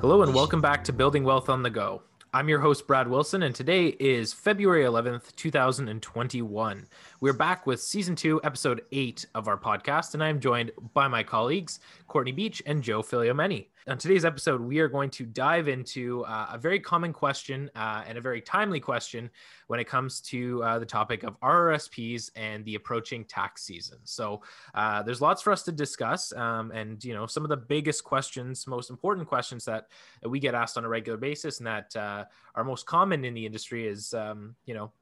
Hello and welcome back to Building Wealth on the Go. I'm your host, Brad Wilson, and today is February 11th, 2021. We're back with season two, episode eight of our podcast, and I'm joined by my colleagues, Courtney Beach and Joe Filiomeni. On today's episode, we are going to dive into uh, a very common question uh, and a very timely question when it comes to uh, the topic of RRSPs and the approaching tax season. So uh, there's lots for us to discuss, um, and you know some of the biggest questions, most important questions that we get asked on a regular basis, and that uh, are most common in the industry is um, you know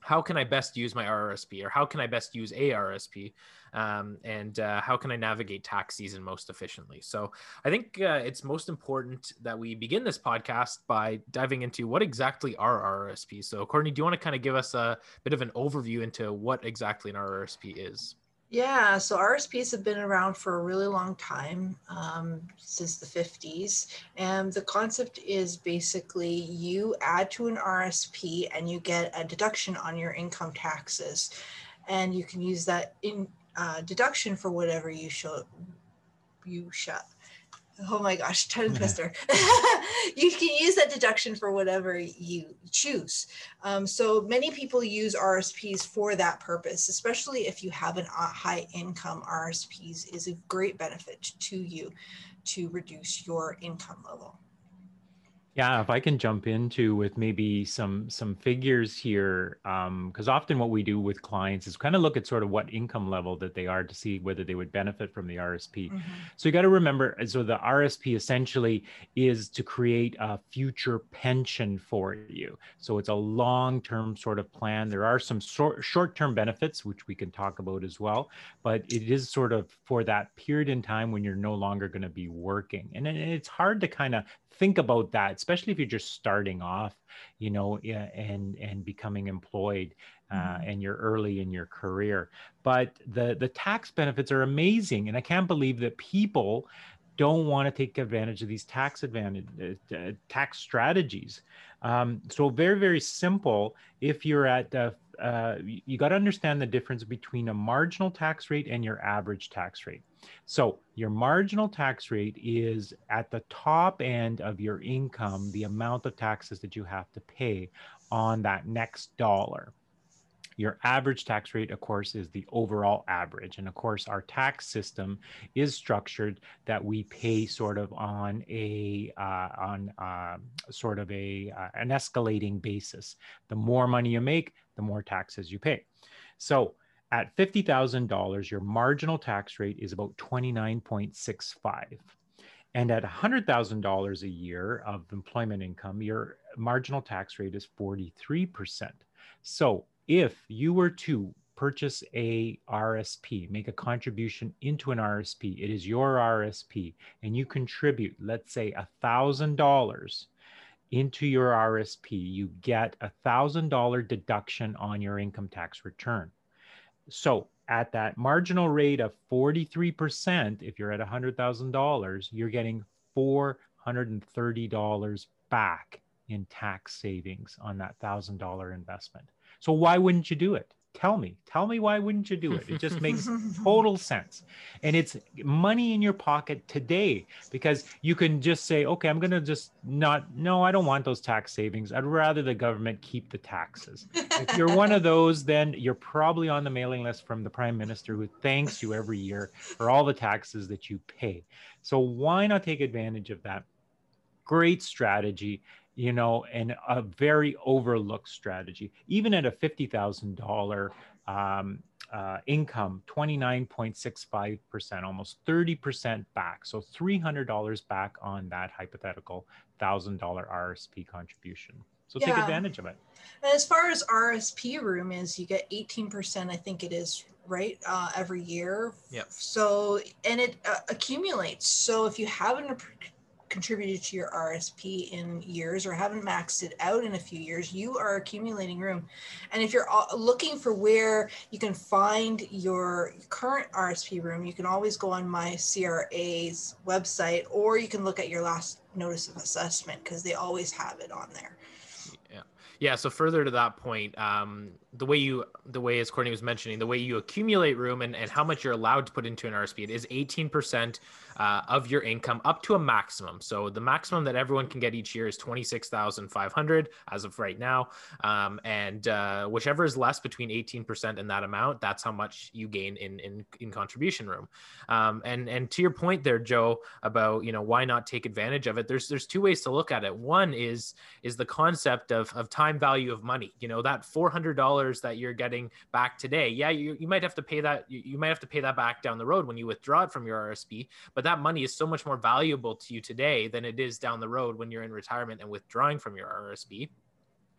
how can I best use my RRSP or how can I best use a RRSP? Um, and uh, how can I navigate tax season most efficiently? So I think uh, it's most important that we begin this podcast by diving into what exactly are RRSPs. So Courtney, do you want to kind of give us a bit of an overview into what exactly an RRSP is? Yeah, so RSPs have been around for a really long time, um, since the 50s. And the concept is basically you add to an RSP and you get a deduction on your income taxes. And you can use that in uh, deduction for whatever you show you shut oh my gosh, tongue twister. you can use that deduction for whatever you choose. Um, so many people use RSPs for that purpose, especially if you have an uh, high income RSPs is a great benefit to you to reduce your income level. Yeah, if I can jump into with maybe some some figures here, because um, often what we do with clients is kind of look at sort of what income level that they are to see whether they would benefit from the RSP. Mm-hmm. So you got to remember, uh, so the RSP essentially is to create a future pension for you. So it's a long term sort of plan. There are some short short term benefits which we can talk about as well, but it is sort of for that period in time when you're no longer going to be working, and it's hard to kind of think about that, especially if you're just starting off, you know, and and becoming employed, uh, mm-hmm. and you're early in your career. But the the tax benefits are amazing, and I can't believe that people don't want to take advantage of these tax advantage uh, tax strategies. Um, so very very simple. If you're at uh, uh, you got to understand the difference between a marginal tax rate and your average tax rate. So your marginal tax rate is at the top end of your income, the amount of taxes that you have to pay on that next dollar. Your average tax rate, of course, is the overall average. And of course, our tax system is structured that we pay sort of on a uh, on uh, sort of a uh, an escalating basis. The more money you make, the more taxes you pay. So at $50,000, your marginal tax rate is about 29.65. And at $100,000 a year of employment income, your marginal tax rate is 43%. So if you were to purchase a RSP, make a contribution into an RSP, it is your RSP, and you contribute, let's say, $1,000 into your RSP, you get a $1,000 deduction on your income tax return. So at that marginal rate of 43%, if you're at $100,000, you're getting $430 back in tax savings on that $1,000 investment. So why wouldn't you do it? tell me. Tell me why wouldn't you do it? It just makes total sense. And it's money in your pocket today because you can just say okay i'm going to just not no i don't want those tax savings. I'd rather the government keep the taxes. If you're one of those then you're probably on the mailing list from the prime minister who thanks you every year for all the taxes that you pay. So why not take advantage of that? Great strategy you know, and a very overlooked strategy. Even at a $50,000 um, uh, income, 29.65%, almost 30% back. So $300 back on that hypothetical $1,000 RSP contribution. So yeah. take advantage of it. And as far as RSP room is, you get 18%, I think it is, right? Uh, every year. Yep. So, and it uh, accumulates. So if you have an contributed to your RSP in years or haven't maxed it out in a few years, you are accumulating room. And if you're looking for where you can find your current RSP room, you can always go on my CRA's website or you can look at your last notice of assessment because they always have it on there. Yeah. Yeah. So further to that point, um, the way you the way as Courtney was mentioning the way you accumulate room and, and how much you're allowed to put into an RSP it is 18% uh, of your income up to a maximum. So the maximum that everyone can get each year is 26500 as of right now. Um, and uh, whichever is less between 18% and that amount that's how much you gain in in, in contribution room. Um, and and to your point there Joe about you know why not take advantage of it there's there's two ways to look at it. One is is the concept of, of time value of money. You know that $400 that you're getting back today yeah you, you might have to pay that you, you might have to pay that back down the road when you withdraw it from your rsp but that money is so much more valuable to you today than it is down the road when you're in retirement and withdrawing from your rsp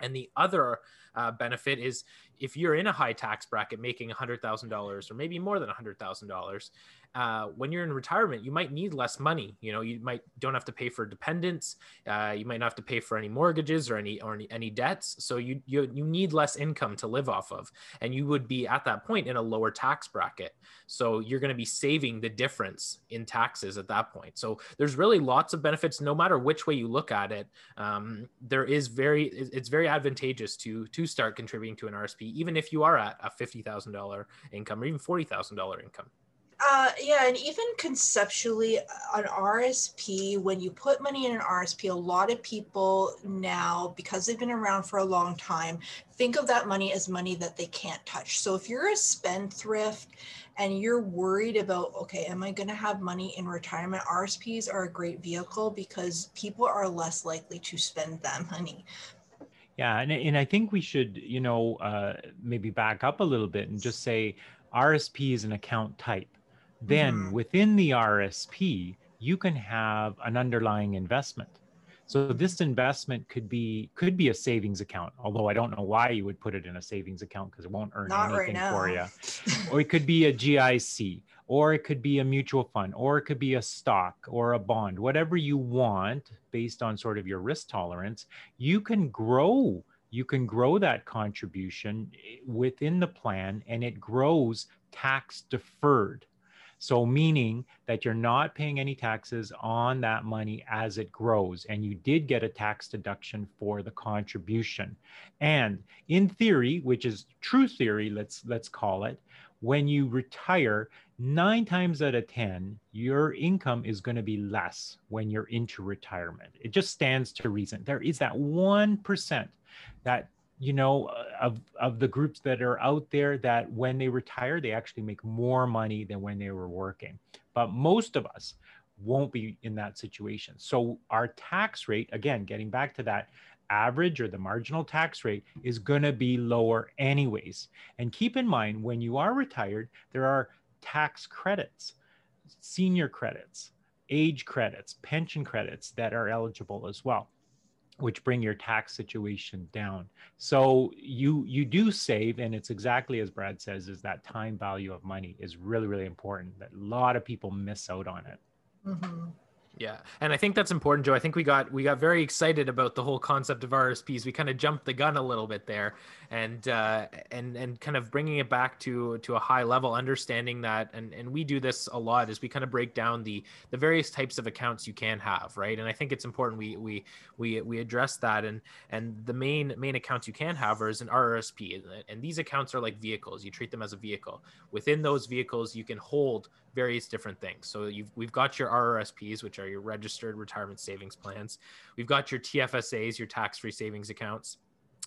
and the other uh, benefit is if you're in a high tax bracket making $100,000 or maybe more than $100,000, uh, when you're in retirement, you might need less money. You know, you might don't have to pay for dependents. Uh, you might not have to pay for any mortgages or any or any, any debts. So you, you you need less income to live off of, and you would be at that point in a lower tax bracket. So you're going to be saving the difference in taxes at that point. So there's really lots of benefits, no matter which way you look at it. Um, there is very it's very advantageous to to start contributing to an RSP, even if you are at a fifty thousand dollar income or even forty thousand dollar income. Uh, yeah, and even conceptually, uh, an RSP, when you put money in an RSP, a lot of people now, because they've been around for a long time, think of that money as money that they can't touch. So if you're a spendthrift and you're worried about, okay, am I going to have money in retirement? RSPs are a great vehicle because people are less likely to spend that money. Yeah, and, and I think we should, you know, uh, maybe back up a little bit and just say RSP is an account type then mm-hmm. within the RSP, you can have an underlying investment. So this investment could be could be a savings account, although I don't know why you would put it in a savings account because it won't earn Not anything right for you. or it could be a GIC, or it could be a mutual fund, or it could be a stock or a bond, whatever you want based on sort of your risk tolerance. You can grow you can grow that contribution eh, within the plan and it grows tax deferred. So, meaning that you're not paying any taxes on that money as it grows, and you did get a tax deduction for the contribution. And in theory, which is true theory, let's let's call it, when you retire, nine times out of 10, your income is going to be less when you're into retirement. It just stands to reason. There is that 1% that you know uh, of of the groups that are out there that when they retire they actually make more money than when they were working. But most of us won't be in that situation. So our tax rate again getting back to that average or the marginal tax rate is going to be lower anyways. And keep in mind when you are retired there are tax credits senior credits age credits pension credits that are eligible as well which bring your tax situation down. So you you do save, and it's exactly as Brad says, is that time value of money is really really important. That a lot of people miss out on it. Mm-hmm. Yeah, and I think that's important, Joe. I think we got we got very excited about the whole concept of RSPs. We kind of jumped the gun a little bit there, and uh, and and kind of bringing it back to to a high level, understanding that, and and we do this a lot, is we kind of break down the the various types of accounts you can have, right? And I think it's important we we we we address that, and and the main main accounts you can have is an RRSP, and these accounts are like vehicles. You treat them as a vehicle. Within those vehicles, you can hold various different things. So you've we've got your RRSPs, which are your registered retirement savings plans. We've got your TFSAs, your tax-free savings accounts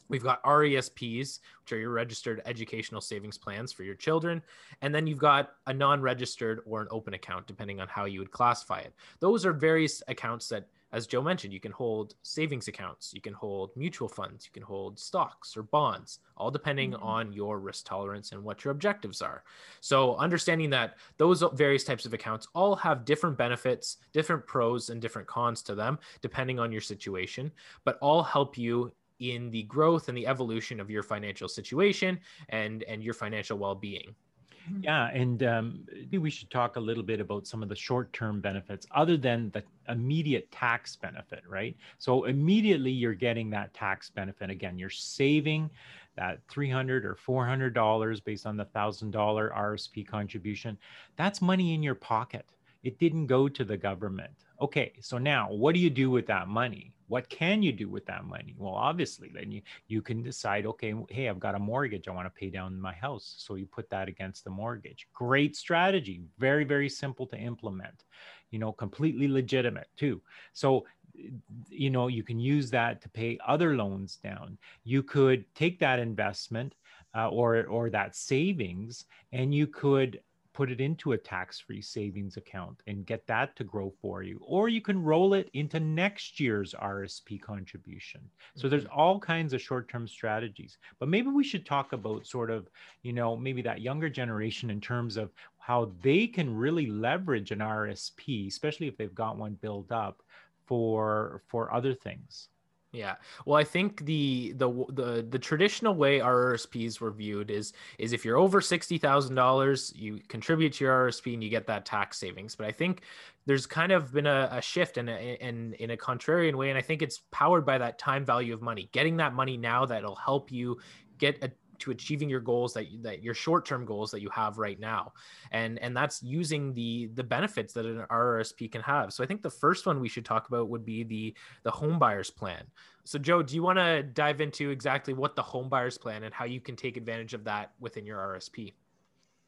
We've got RESPs, which are your registered educational savings plans for your children. And then you've got a non registered or an open account, depending on how you would classify it. Those are various accounts that, as Joe mentioned, you can hold savings accounts, you can hold mutual funds, you can hold stocks or bonds, all depending mm-hmm. on your risk tolerance and what your objectives are. So, understanding that those various types of accounts all have different benefits, different pros, and different cons to them, depending on your situation, but all help you in the growth and the evolution of your financial situation and and your financial well-being. Yeah and um, maybe we should talk a little bit about some of the short-term benefits other than the immediate tax benefit right? So immediately you're getting that tax benefit. Again you're saving that 300 or 400 dollars based on the thousand dollar rsp contribution. That's money in your pocket. It didn't go to the government. Okay so now what do you do with that money what can you do with that money? Well obviously then you you can decide okay hey i've got a mortgage i want to pay down my house. So you put that against the mortgage. Great strategy very very simple to implement you know completely legitimate too. So you know you can use that to pay other loans down. You could take that investment uh, or or that savings and you could put it into a tax-free savings account and get that to grow for you. Or you can roll it into next year's RSP contribution. So there's mm-hmm. all kinds of short-term strategies. But maybe we should talk about sort of you know maybe that younger generation in terms of how they can really leverage an RSP especially if they've got one built up for for other things yeah. Well, I think the the the the traditional way RRSPs were viewed is is if you're over sixty thousand dollars, you contribute to your RSP and you get that tax savings. But I think there's kind of been a, a shift in a, in in a contrarian way, and I think it's powered by that time value of money. Getting that money now that'll help you get a to achieving your goals that that your short-term goals that you have right now. And and that's using the the benefits that an RRSP can have. So i think the first one we should talk about would be the the home buyers plan. So joe do you want to dive into exactly what the home buyers plan and how you can take advantage of that within your RSP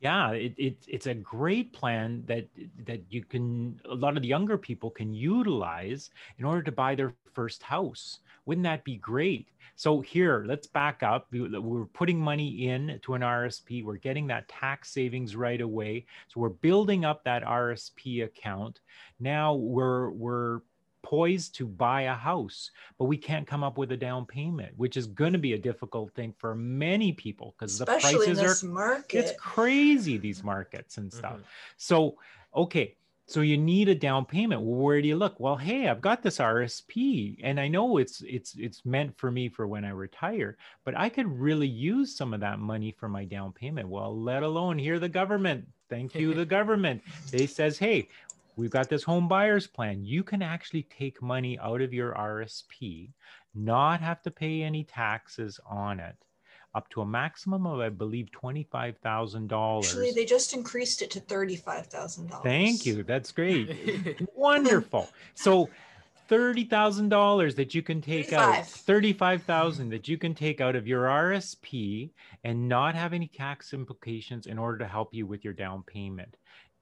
yeah it, it, it's a great plan that that you can a lot of the younger people can utilize in order to buy their first house. Wouldn't that be great? So here let's back up. We're putting money in to an rsp we're getting that tax savings right away. So we're building up that rsp account. Now we're we're poised to buy a house, but we can't come up with a down payment, which is going to be a difficult thing for many people because the prices are market. it's crazy these markets and stuff. Mm-hmm. So, okay, so you need a down payment. Well, where do you look? Well, hey, I've got this RSP and I know it's it's it's meant for me for when I retire, but I could really use some of that money for my down payment. Well, let alone here the government. Thank you, the government. They says, hey, we've got this home buyers plan. You can actually take money out of your RSP, not have to pay any taxes on it, up to a maximum of, I believe, $25,000. Actually, they just increased it to $35,000. Thank you. That's great. Wonderful. So, $30,000 that you can take 35. out, 35,000 that you can take out of your RSP and not have any tax implications in order to help you with your down payment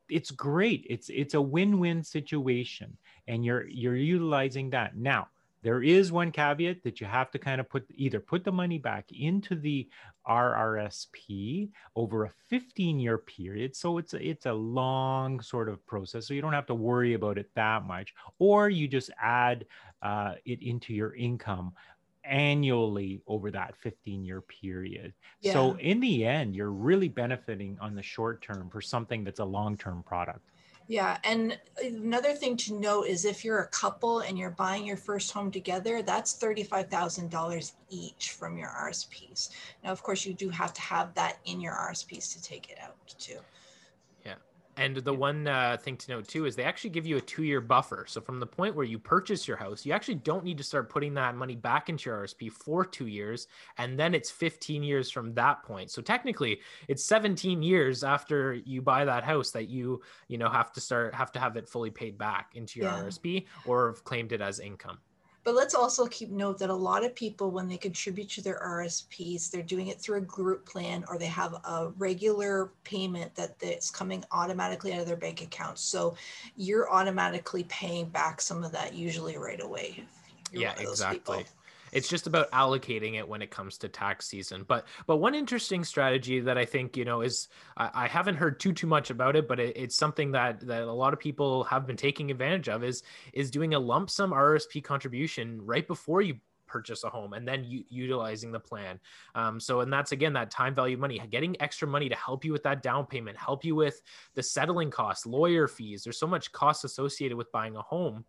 it's great. It's it's a win-win situation and you're you're utilizing that. Now there is one caveat that you have to kind of put either put the money back into the RRSP over a 15 year period so it's a, it's a long sort of process so you don't have to worry about it that much or you just add uh, it into your income annually over that 15 year period. Yeah. So in the end, you're really benefiting on the short term for something that's a long term product. Yeah. And another thing to note is if you're a couple and you're buying your first home together, that's $35,000 each from your RSPs. Now, of course, you do have to have that in your RSPs to take it out too. And the one uh, thing to note too is they actually give you a two year buffer. So from the point where you purchase your house, you actually don't need to start putting that money back into your RSP for two years. And then it's 15 years from that point. So technically it's 17 years after you buy that house that you, you know, have to start, have to have it fully paid back into your yeah. RSP or have claimed it as income. But let's also keep note that a lot of people, when they contribute to their RSPs, they're doing it through a group plan or they have a regular payment that that's coming automatically out of their bank account. So you're automatically paying back some of that usually right away. Yeah, exactly. People it's just about allocating it when it comes to tax season but but one interesting strategy that i think you know is i, I haven't heard too too much about it but it, it's something that that a lot of people have been taking advantage of is is doing a lump sum rsp contribution right before you purchase a home and then u- utilizing the plan. Um, so, and that's again that time value money, getting extra money to help you with that down payment, help you with the settling costs, lawyer fees. There's so much cost associated with buying a home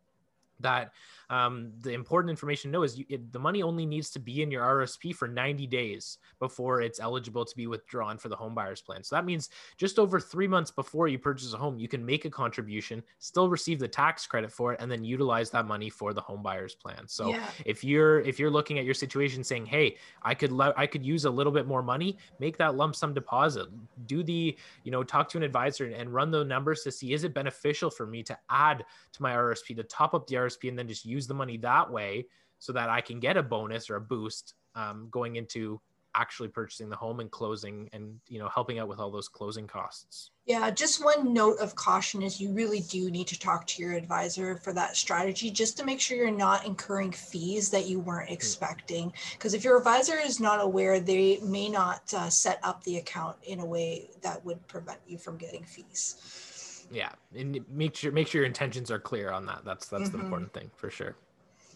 that um, the important information to know is you, it, the money only needs to be in your RSP for 90 days before it's eligible to be withdrawn for the home buyers plan. So that means just over three months before you purchase a home, you can make a contribution, still receive the tax credit for it, and then utilize that money for the home buyers plan. So yeah. if you're if you're looking at your situation saying, hey, I could le- I could use a little bit more money, make that lump sum deposit. Do the you know talk to an advisor and run the numbers to see is it beneficial for me to add to my RSP to top up the RSP and then just use the money that way so that I can get a bonus or a boost um, going into actually purchasing the home and closing and you know helping out with all those closing costs. Yeah just one note of caution is you really do need to talk to your advisor for that strategy just to make sure you're not incurring fees that you weren't hmm. expecting. Because if your advisor is not aware they may not uh, set up the account in a way that would prevent you from getting fees yeah and make sure make sure your intentions are clear on that that's that's mm-hmm. the important thing for sure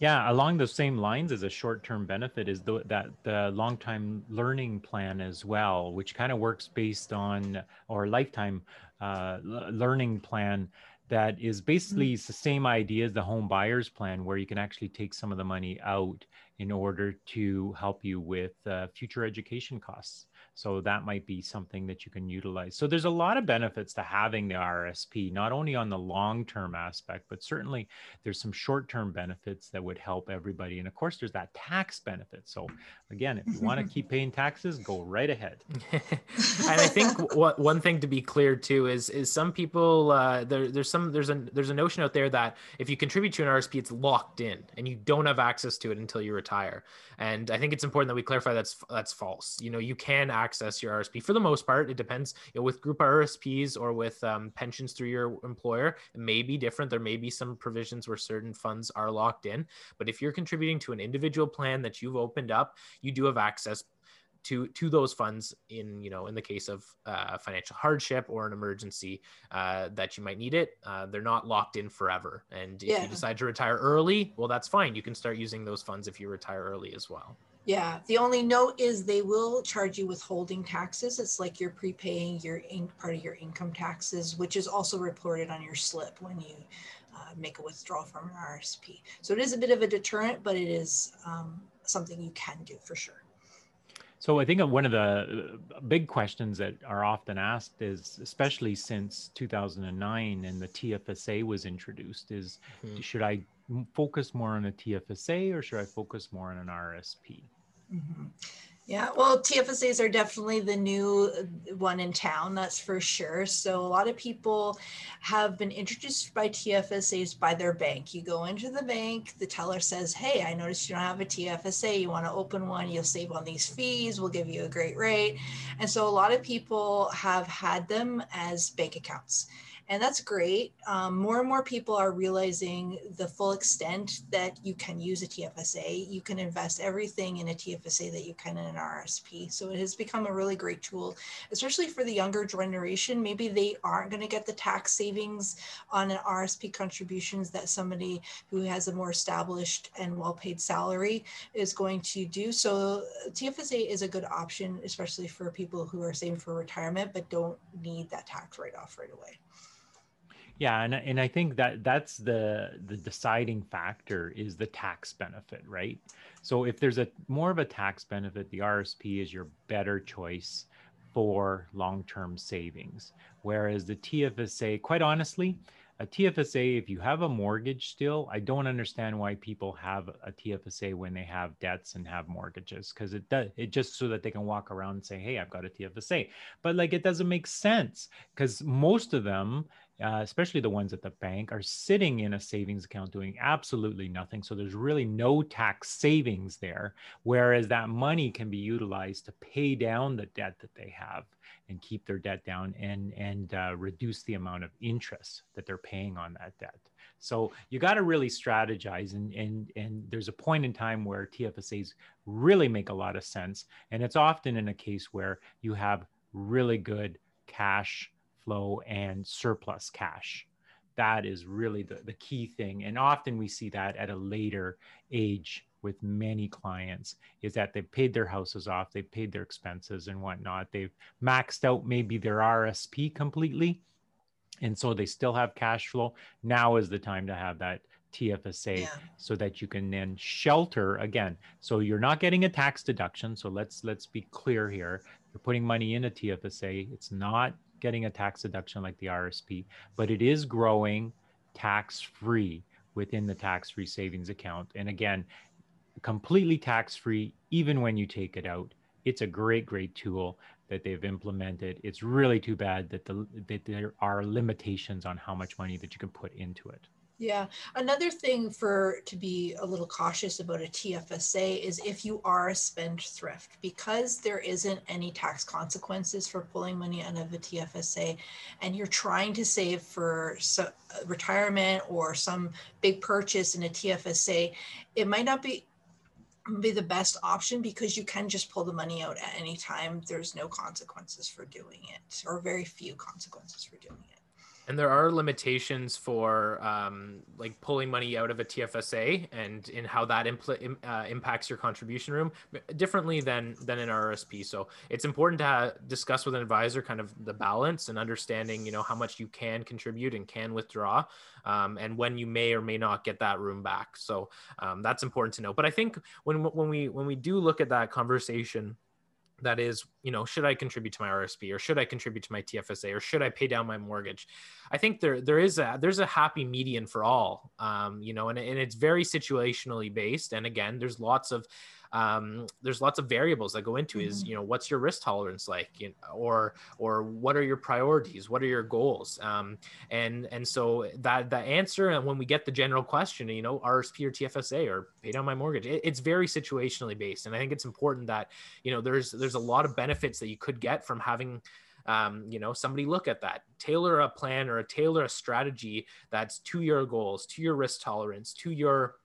yeah, along those same lines as a short-term benefit is the, that the long-time learning plan as well, which kind of works based on or lifetime uh, learning plan that is basically mm-hmm. the same idea as the home buyers plan, where you can actually take some of the money out in order to help you with uh, future education costs. So that might be something that you can utilize. So there's a lot of benefits to having the RSP, not only on the long term aspect, but certainly there's some short term benefits that would help everybody. And of course, there's that tax benefit. So again, if you want to keep paying taxes, go right ahead. and I think what one thing to be clear too is is some people uh, there there's some there's a there's a notion out there that if you contribute to an RSP, it's locked in and you don't have access to it until you retire. And I think it's important that we clarify that's that's false. You know, you can access your RSP for the most part. It depends you know, with group RSPs or with um, pensions through your employer. It may be different. There may be some provisions where certain funds are locked in. But if you're contributing to an individual plan that you've opened up, you do have access to to those funds in you know in the case of uh, financial hardship or an emergency uh, that you might need it uh, they're not locked in forever and if yeah. you decide to retire early well that's fine you can start using those funds if you retire early as well yeah the only note is they will charge you withholding taxes. It's like you're prepaying your in, part of your income taxes which is also reported on your slip when you uh, make a withdrawal from an rsp so it is a bit of a deterrent but it is um, something you can do for sure. So I think one of the uh, big questions that are often asked is, especially since 2009 and the TFSA was introduced, is mm-hmm. should I focus more on a TFSA or should I focus more on an RSP? Mm-hmm. Yeah, well, TFSAs are definitely the new uh, one in town, that's for sure. So, a lot of people have been introduced by TFSAs by their bank. You go into the bank, the teller says, Hey, I noticed you don't have a TFSA. You want to open one, you'll save on these fees, we'll give you a great rate. And so, a lot of people have had them as bank accounts and that's great. Um, more and more people are realizing the full extent that you can use a TFSA. You can invest everything in a TFSA that you can in an RSP. So it has become a really great tool, especially for the younger generation. Maybe they aren't going to get the tax savings on an RSP contributions that somebody who has a more established and well-paid salary is going to do. So TFSA is a good option, especially for people who are saving for retirement but don't need that tax write-off right away. Yeah, and and I think that that's the the deciding factor is the tax benefit, right? So if there's a more of a tax benefit, the RSP is your better choice for long-term savings. Whereas the TFSA, quite honestly, a TFSA, if you have a mortgage still, I don't understand why people have a TFSA when they have debts and have mortgages because it does it just so that they can walk around and say, hey, I've got a TFSA. But like it doesn't make sense because most of them uh, especially the ones at the bank, are sitting in a savings account doing absolutely nothing. So there's really no tax savings there. Whereas that money can be utilized to pay down the debt that they have and keep their debt down and and uh, reduce the amount of interest that they're paying on that debt. So you got to really strategize, and and and there's a point in time where TFSAs really make a lot of sense, and it's often in a case where you have really good cash flow and surplus cash. That is really the, the key thing. And often we see that at a later age with many clients is that they've paid their houses off, they've paid their expenses and whatnot. They've maxed out maybe their RSP completely. And so they still have cash flow. Now is the time to have that TFSA yeah. so that you can then shelter again. So you're not getting a tax deduction. So let's let's be clear here. You're putting money in a TFSA. It's not getting a tax deduction like the RSP, but it is growing tax free within the tax free savings account. And again, completely tax free, even when you take it out. It's a great, great tool that they've implemented. It's really too bad that the that there are limitations on how much money that you can put into it. Yeah. Another thing for to be a little cautious about a TFSA is if you are a spendthrift, because there isn't any tax consequences for pulling money out of a TFSA, and you're trying to save for so, uh, retirement or some big purchase in a TFSA, it might not be be the best option because you can just pull the money out at any time. There's no consequences for doing it, or very few consequences for doing it. And there are limitations for um, like pulling money out of a TFSA and in how that impl- uh, impacts your contribution room differently than than an RSP. So it's important to discuss with an advisor kind of the balance and understanding, you know, how much you can contribute and can withdraw, um, and when you may or may not get that room back. So um, that's important to know. But I think when when we when we do look at that conversation that is you know should i contribute to my rsp or should i contribute to my tfsa or should i pay down my mortgage? I think there there is a there's a happy median for all um, you know and, and it's very situationally based. And again there's lots of um, there's lots of variables that go into mm-hmm. is you know what's your risk tolerance like you know, or or what are your priorities? What are your goals? Um, and and so that the answer and when we get the general question you know rsp or tfsa or pay down my mortgage it, it's very situationally based. And i think it's important that you know there's there's a lot of benefits that you could get from having um, you know somebody look at that. Tailor a plan or a tailor a strategy that's to your goals to your risk tolerance to your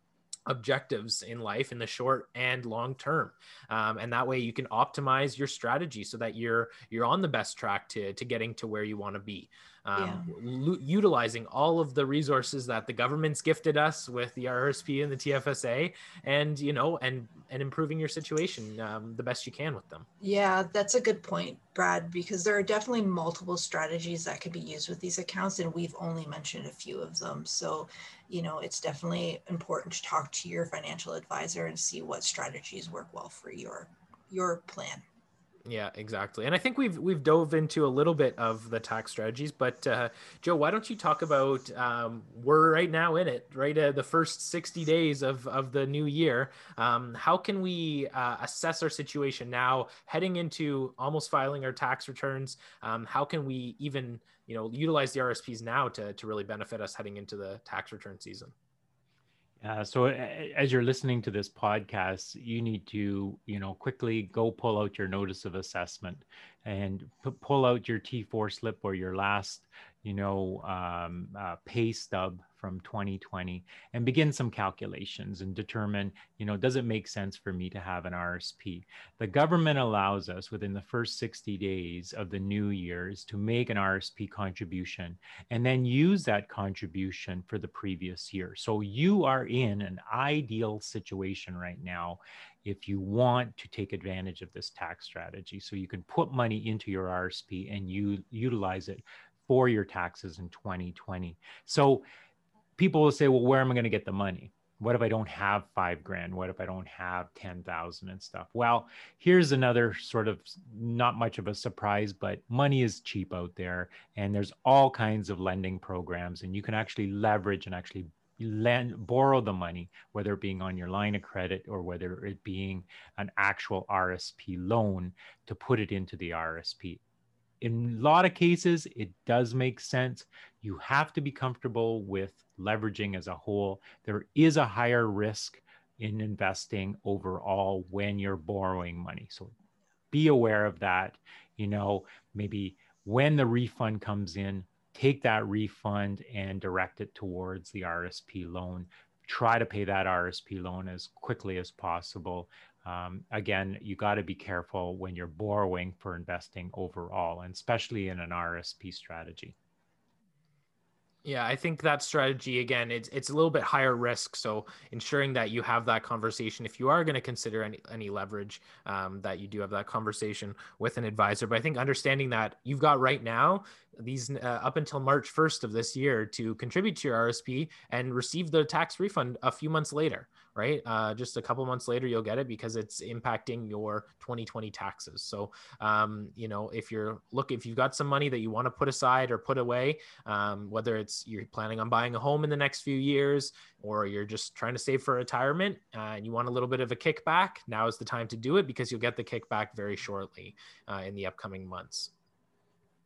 objectives in life in the short and long term. Um, and that way you can optimize your strategy so that you're you're on the best track to to getting to where you want to be um, yeah. l- utilizing all of the resources that the government's gifted us with the RSP and the TFSA, and you know, and and improving your situation um, the best you can with them. Yeah, that's a good point, Brad, because there are definitely multiple strategies that can be used with these accounts, and we've only mentioned a few of them. So, you know, it's definitely important to talk to your financial advisor and see what strategies work well for your your plan. Yeah, exactly. And I think we've we've dove into a little bit of the tax strategies, but uh, Joe, why don't you talk about um, we're right now in it, right? Uh, the first sixty days of of the new year. Um, how can we uh, assess our situation now, heading into almost filing our tax returns? Um, how can we even you know utilize the RSPs now to to really benefit us heading into the tax return season? Uh, so as you're listening to this podcast, you need to, you know, quickly go pull out your notice of assessment and p- pull out your T4 slip or your last, you know, um, uh, pay stub from 2020 and begin some calculations and determine, you know, does it make sense for me to have an RSP? The government allows us within the first 60 days of the new years to make an RSP contribution and then use that contribution for the previous year. So you are in an ideal situation right now if you want to take advantage of this tax strategy. So you can put money into your RSP and you utilize it for your taxes in 2020. So people will say, well, where am I going to get the money? What if I don't have five grand? What if I don't have 10,000 and stuff? Well, here's another sort of not much of a surprise, but money is cheap out there and there's all kinds of lending programs and you can actually leverage and actually lend borrow the money whether it being on your line of credit or whether it being an actual RSP loan to put it into the RSP in a lot of cases it does make sense you have to be comfortable with leveraging as a whole. There is a higher risk in investing overall when you're borrowing money. So be aware of that. You know, maybe when the refund comes in, take that refund and direct it towards the RSP loan. Try to pay that RSP loan as quickly as possible. Um, again, you got to be careful when you're borrowing for investing overall, and especially in an RSP strategy. Yeah, I think that strategy again, it's it's a little bit higher risk. So ensuring that you have that conversation, if you are going to consider any any leverage, um, that you do have that conversation with an advisor. But I think understanding that you've got right now these uh, up until March 1st of this year to contribute to your RSP and receive the tax refund a few months later, right? Uh, just a couple months later, you'll get it because it's impacting your 2020 taxes. So, um, you know, if you're look, if you've got some money that you want to put aside or put away, um, whether it's you're planning on buying a home in the next few years or you're just trying to save for retirement uh, and you want a little bit of a kickback, now is the time to do it because you'll get the kickback very shortly uh, in the upcoming months.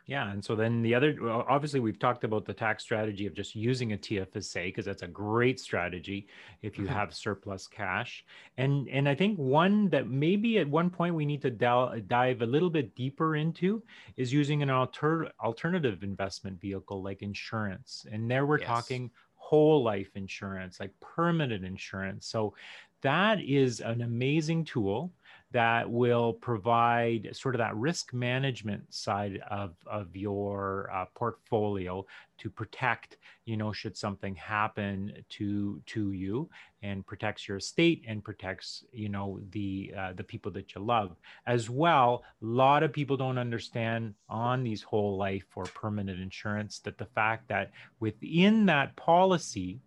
Yeah, and so then the other, obviously, we've talked about the tax strategy of just using a TFSA because that's a great strategy if you mm-hmm. have surplus cash. And and I think one that maybe at one point we need to dive a little bit deeper into is using an alter- alternative investment vehicle like insurance. And there we're yes. talking whole life insurance, like permanent insurance. So that is an amazing tool that will provide sort of that risk management side of, of your uh, portfolio to protect you know should something happen to to you and protects your estate and protects you know the uh, the people that you love. As well a lot of people don't understand on these whole life or permanent insurance that the fact that within that policy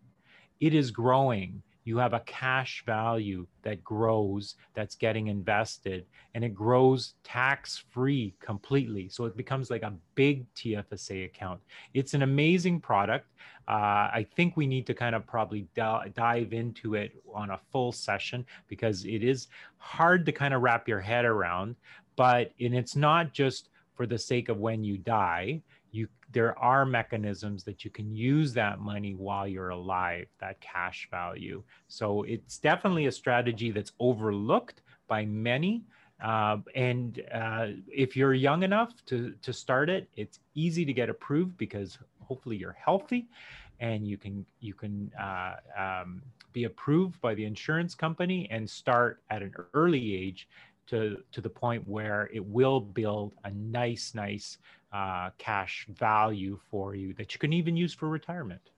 it is growing you have a cash value that grows that's getting invested and it grows tax free completely. So it becomes like a big tfsa account. It's an amazing product. Uh, i think we need to kind of probably dive into it on a full session because it is hard to kind of wrap your head around but and it's not just for the sake of when you die you there are mechanisms that you can use that money while you're alive that cash value. So it's definitely a strategy that's overlooked by many uh, and uh, if you're young enough to to start it it's easy to get approved because hopefully you're healthy and you can you can uh, um, be approved by the insurance company and start at an early age to to the point where it will build a nice nice uh, cash value for you that you can even use for retirement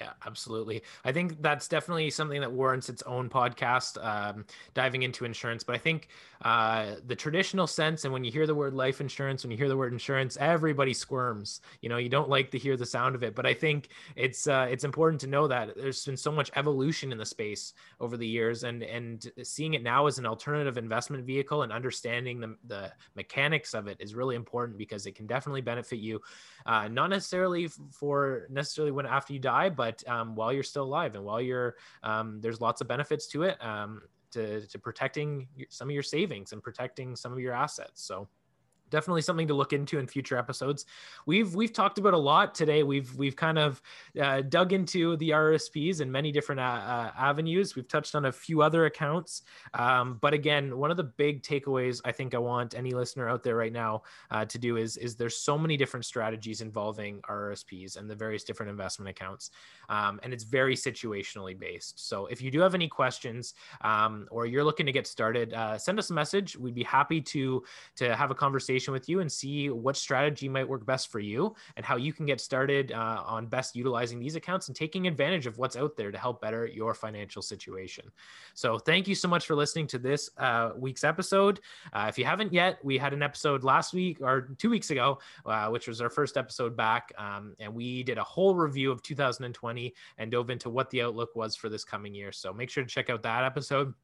yeah, absolutely. I think that's definitely something that warrants its own podcast, um, diving into insurance. But I think uh, the traditional sense, and when you hear the word life insurance, when you hear the word insurance, everybody squirms. You know, you don't like to hear the sound of it. But I think it's uh, it's important to know that there's been so much evolution in the space over the years, and and seeing it now as an alternative investment vehicle and understanding the the mechanics of it is really important because it can definitely benefit you, uh, not necessarily for necessarily when after you die, but but um, while you're still alive and while you're um, there's lots of benefits to it um, to, to protecting some of your savings and protecting some of your assets so definitely something to look into in future episodes. We've we've talked about a lot today. We've we've kind of uh, dug into the RSPs in many different uh, uh, avenues. We've touched on a few other accounts, um, but again, one of the big takeaways I think I want any listener out there right now uh, to do is is there's so many different strategies involving RSPs and the various different investment accounts, um, and it's very situationally based. So if you do have any questions um, or you're looking to get started, uh, send us a message. We'd be happy to to have a conversation conversation with you and see what strategy might work best for you and how you can get started uh, on best utilizing these accounts and taking advantage of what's out there to help better your financial situation. So, thank you so much for listening to this uh, week's episode. Uh, if you haven't yet, we had an episode last week or two weeks ago, uh, which was our first episode back. Um, and we did a whole review of 2020 and dove into what the outlook was for this coming year. So, make sure to check out that episode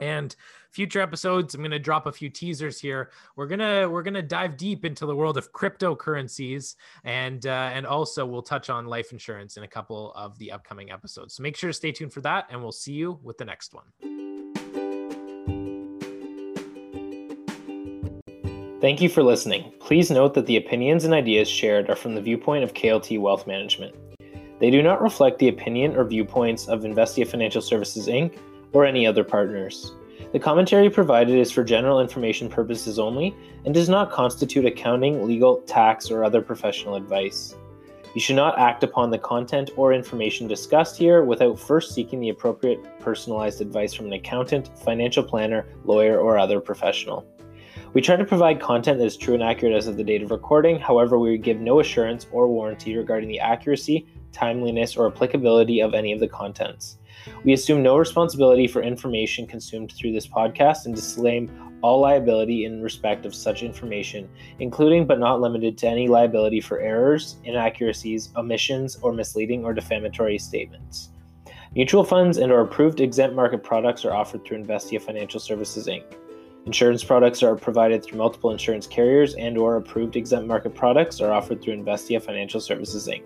and future episodes i'm going to drop a few teasers here we're going to we're going to dive deep into the world of cryptocurrencies and uh, and also we'll touch on life insurance in a couple of the upcoming episodes so make sure to stay tuned for that and we'll see you with the next one Thank you for listening. Please note that the opinions and ideas shared are from the viewpoint of KLT Wealth Management. They do not reflect the opinion or viewpoints of Investia Financial Services Inc or any other partners. The commentary provided is for general information purposes only and does not constitute accounting, legal, tax, or other professional advice. You should not act upon the content or information discussed here without first seeking the appropriate personalized advice from an accountant, financial planner, lawyer, or other professional. We try to provide content that is true and accurate as of the date of recording, however, we give no assurance or warranty regarding the accuracy, timeliness, or applicability of any of the contents. We assume no responsibility for information consumed through this podcast and disclaim all liability in respect of such information, including but not limited to any liability for errors, inaccuracies, omissions, or misleading or defamatory statements. Mutual funds and or approved exempt market products are offered through Investia Financial Services Inc. Insurance products are provided through multiple insurance carriers and or approved exempt market products are offered through Investia Financial Services Inc.